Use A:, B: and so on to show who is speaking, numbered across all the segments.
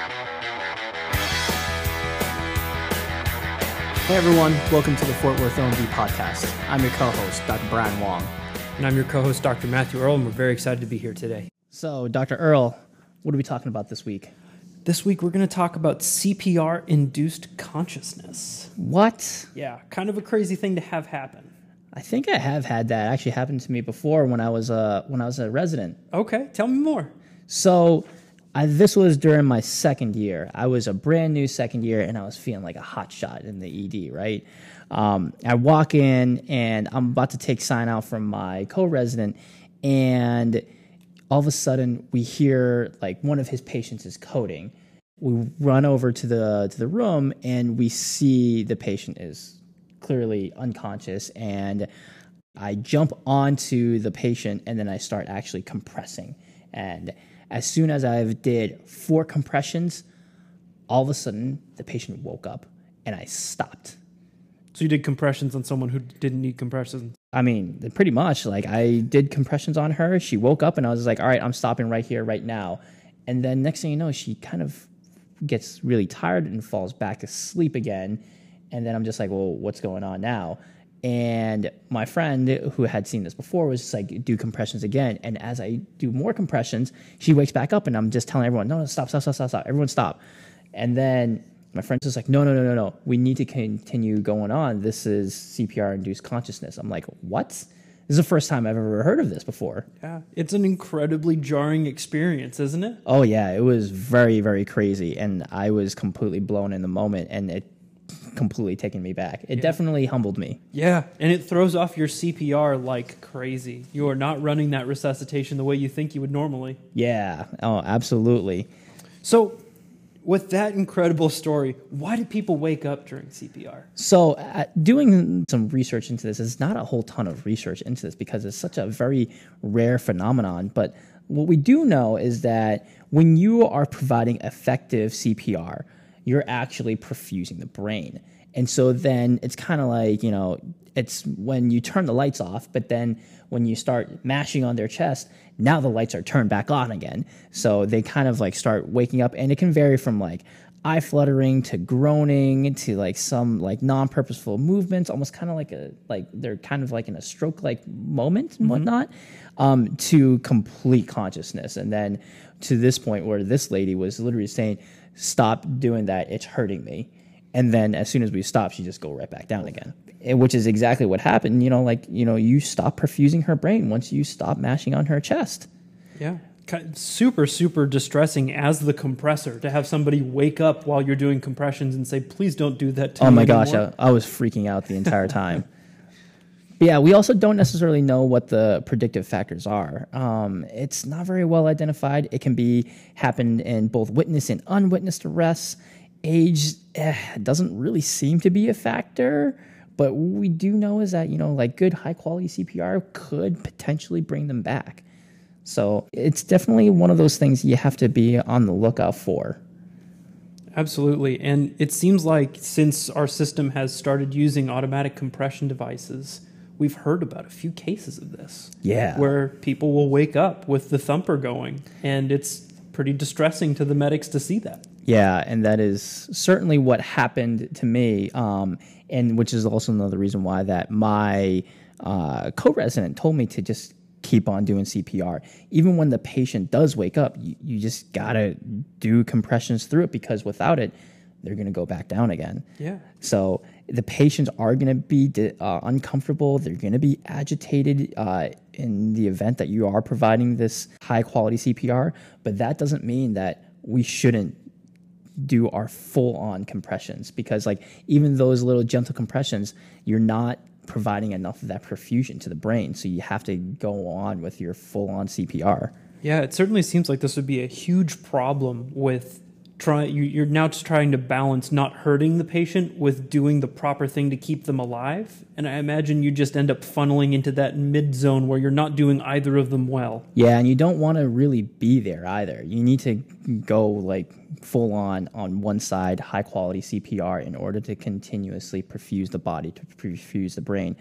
A: Hey everyone, welcome to the Fort Worth OMD podcast. I'm your co-host, Dr. Brian Wong.
B: And I'm your co host, Dr. Matthew Earl, and we're very excited to be here today.
A: So, Dr. Earl, what are we talking about this week?
B: This week, we're going to talk about CPR induced consciousness.
A: What?
B: Yeah, kind of a crazy thing to have happen.
A: I think I have had that actually happen to me before when I was a when I was a resident.
B: Okay, tell me more.
A: So, I, this was during my second year. I was a brand new second year, and I was feeling like a hot shot in the ED. Right. Um, I walk in, and I'm about to take sign out from my co-resident, and all of a sudden we hear like one of his patients is coding. We run over to the to the room, and we see the patient is clearly unconscious, and I jump onto the patient, and then I start actually compressing and as soon as I did four compressions, all of a sudden the patient woke up and I stopped.
B: So you did compressions on someone who didn't need compressions?
A: I mean, pretty much. Like I did compressions on her. She woke up and I was like, all right, I'm stopping right here, right now. And then next thing you know, she kind of gets really tired and falls back asleep again. And then I'm just like, well, what's going on now? And my friend who had seen this before was just like, do compressions again. And as I do more compressions, she wakes back up and I'm just telling everyone, no, no, stop, stop, stop, stop, stop. Everyone stop. And then my friend's just like, no, no, no, no, no. We need to continue going on. This is CPR induced consciousness. I'm like, what? This is the first time I've ever heard of this before.
B: Yeah. It's an incredibly jarring experience, isn't it?
A: Oh, yeah. It was very, very crazy. And I was completely blown in the moment. And it completely taken me back. It yeah. definitely humbled me.
B: Yeah, and it throws off your CPR like crazy. You are not running that resuscitation the way you think you would normally.
A: Yeah, oh, absolutely.
B: So, with that incredible story, why do people wake up during CPR?
A: So, uh, doing some research into this is not a whole ton of research into this because it's such a very rare phenomenon. But what we do know is that when you are providing effective CPR, you're actually perfusing the brain. And so then it's kind of like, you know, it's when you turn the lights off, but then when you start mashing on their chest, now the lights are turned back on again. So they kind of like start waking up, and it can vary from like eye fluttering to groaning to like some like non-purposeful movements, almost kind of like a like they're kind of like in a stroke-like moment and mm-hmm. whatnot, um, to complete consciousness, and then to this point where this lady was literally saying stop doing that. It's hurting me. And then as soon as we stop, she just go right back down again, which is exactly what happened. You know, like, you know, you stop perfusing her brain once you stop mashing on her chest.
B: Yeah. Super, super distressing as the compressor to have somebody wake up while you're doing compressions and say, please don't do that to
A: oh
B: me.
A: Oh my
B: anymore.
A: gosh, I, I was freaking out the entire time. yeah, we also don't necessarily know what the predictive factors are. Um, it's not very well identified. It can be happened in both witness and unwitnessed arrests. Age eh, doesn't really seem to be a factor, but what we do know is that you know, like good high quality CPR could potentially bring them back. So it's definitely one of those things you have to be on the lookout for.
B: Absolutely. And it seems like since our system has started using automatic compression devices, we've heard about a few cases of this.
A: Yeah.
B: Where people will wake up with the thumper going, and it's pretty distressing to the medics to see that.
A: Yeah, and that is certainly what happened to me, um, and which is also another reason why that my uh, co-resident told me to just keep on doing CPR. Even when the patient does wake up, you, you just gotta do compressions through it because without it, they're gonna go back down again.
B: Yeah.
A: So the patients are going to be uh, uncomfortable. They're going to be agitated uh, in the event that you are providing this high quality CPR. But that doesn't mean that we shouldn't do our full on compressions because, like, even those little gentle compressions, you're not providing enough of that perfusion to the brain. So you have to go on with your full on CPR.
B: Yeah, it certainly seems like this would be a huge problem with try you, are now just trying to balance not hurting the patient with doing the proper thing to keep them alive. And i imagine you just end up funneling into that mid zone where you're not doing either of them well.
A: Yeah and you don't want to really be there either. You need to go like full on on one side high quality cpr in order to continuously perfuse the body to perfuse the brain.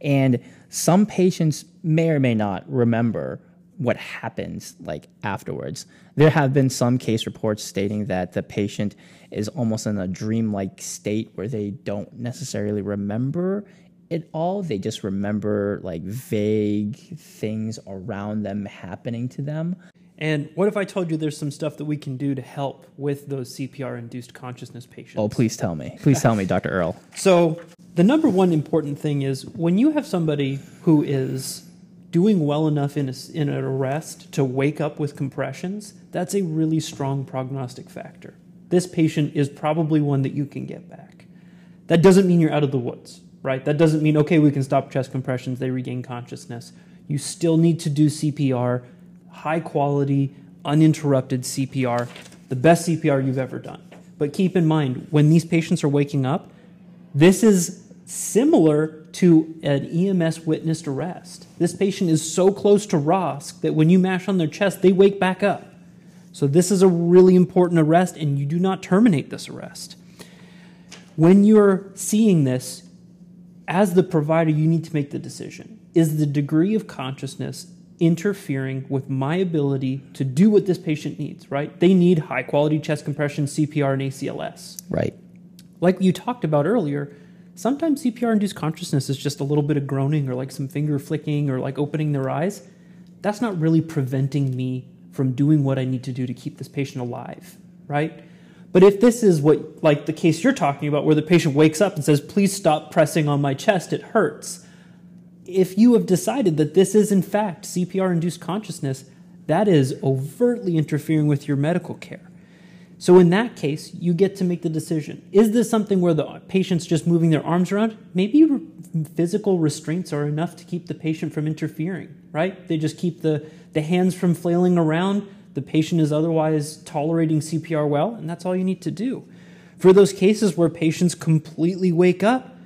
A: And some patients may or may not remember what happens like afterwards. There have been some case reports stating that the patient is almost in a dreamlike state where they don't necessarily remember it all. They just remember like vague things around them happening to them.
B: And what if I told you there's some stuff that we can do to help with those CPR induced consciousness patients?
A: Oh, please tell me. Please tell me, Dr. Earl.
B: So, the number one important thing is when you have somebody who is doing well enough in, a, in an arrest to wake up with compressions, that's a really strong prognostic factor. This patient is probably one that you can get back. That doesn't mean you're out of the woods, right? That doesn't mean, okay, we can stop chest compressions, they regain consciousness. You still need to do CPR, high quality, uninterrupted CPR, the best CPR you've ever done. But keep in mind, when these patients are waking up, this is similar to an EMS witnessed arrest. This patient is so close to ROSC that when you mash on their chest, they wake back up. So, this is a really important arrest, and you do not terminate this arrest. When you're seeing this, as the provider, you need to make the decision. Is the degree of consciousness interfering with my ability to do what this patient needs, right? They need high quality chest compression, CPR, and ACLS.
A: Right.
B: Like you talked about earlier, sometimes CPR induced consciousness is just a little bit of groaning or like some finger flicking or like opening their eyes. That's not really preventing me from doing what I need to do to keep this patient alive, right? But if this is what, like the case you're talking about, where the patient wakes up and says, please stop pressing on my chest, it hurts. If you have decided that this is in fact CPR induced consciousness, that is overtly interfering with your medical care. So in that case, you get to make the decision. Is this something where the patient's just moving their arms around? Maybe re- physical restraints are enough to keep the patient from interfering, right? They just keep the, the hands from flailing around. The patient is otherwise tolerating CPR well, and that's all you need to do. For those cases where patients completely wake up,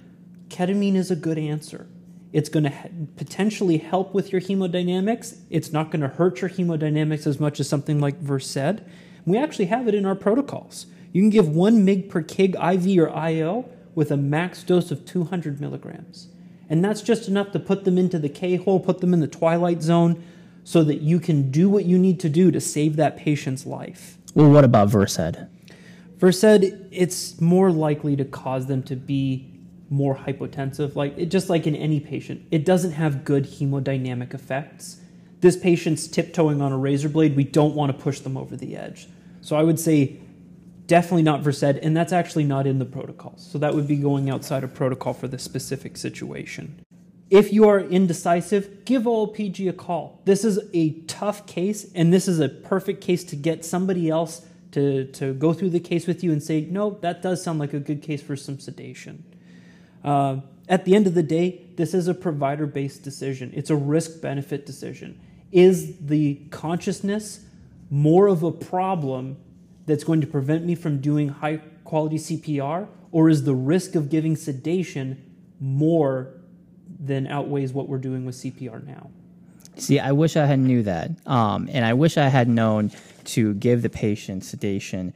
B: ketamine is a good answer. It's going to potentially help with your hemodynamics. It's not going to hurt your hemodynamics as much as something like Versed we actually have it in our protocols. You can give 1 mg per kg IV or IO with a max dose of 200 milligrams. And that's just enough to put them into the K hole, put them in the twilight zone, so that you can do what you need to do to save that patient's life.
A: Well, what about Versed?
B: Versed, it's more likely to cause them to be more hypotensive, like it, just like in any patient. It doesn't have good hemodynamic effects. This patient's tiptoeing on a razor blade. We don't want to push them over the edge. So I would say definitely not Versed, and that's actually not in the protocols. So that would be going outside of protocol for the specific situation. If you are indecisive, give OLPG a call. This is a tough case, and this is a perfect case to get somebody else to, to go through the case with you and say, no, that does sound like a good case for some sedation. Uh, at the end of the day, this is a provider based decision, it's a risk benefit decision. Is the consciousness more of a problem that's going to prevent me from doing high quality CPR, or is the risk of giving sedation more than outweighs what we're doing with CPR now?
A: See, I wish I had knew that, um, and I wish I had known to give the patient sedation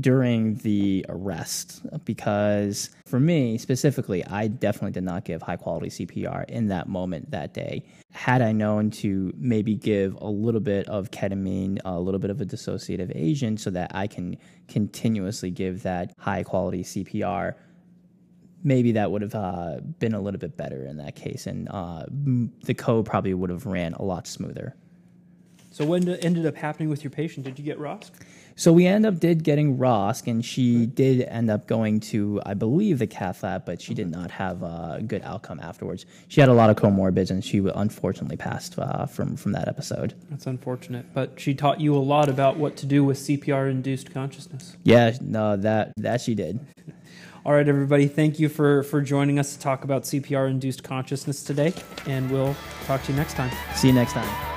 A: during the arrest because for me specifically, I definitely did not give high quality CPR in that moment that day. Had I known to maybe give a little bit of ketamine, a little bit of a dissociative agent so that I can continuously give that high quality CPR, maybe that would have uh, been a little bit better in that case. And uh, the code probably would have ran a lot smoother.
B: So, what ended up happening with your patient? Did you get ROSC?
A: So we end up did getting ROSC, and she did end up going to, I believe, the cath lab, but she did not have a good outcome afterwards. She had a lot of comorbids, and she unfortunately passed uh, from from that episode.
B: That's unfortunate, but she taught you a lot about what to do with CPR-induced consciousness.
A: Yeah, no, that that she did.
B: All right, everybody, thank you for for joining us to talk about CPR-induced consciousness today, and we'll talk to you next time.
A: See you next time.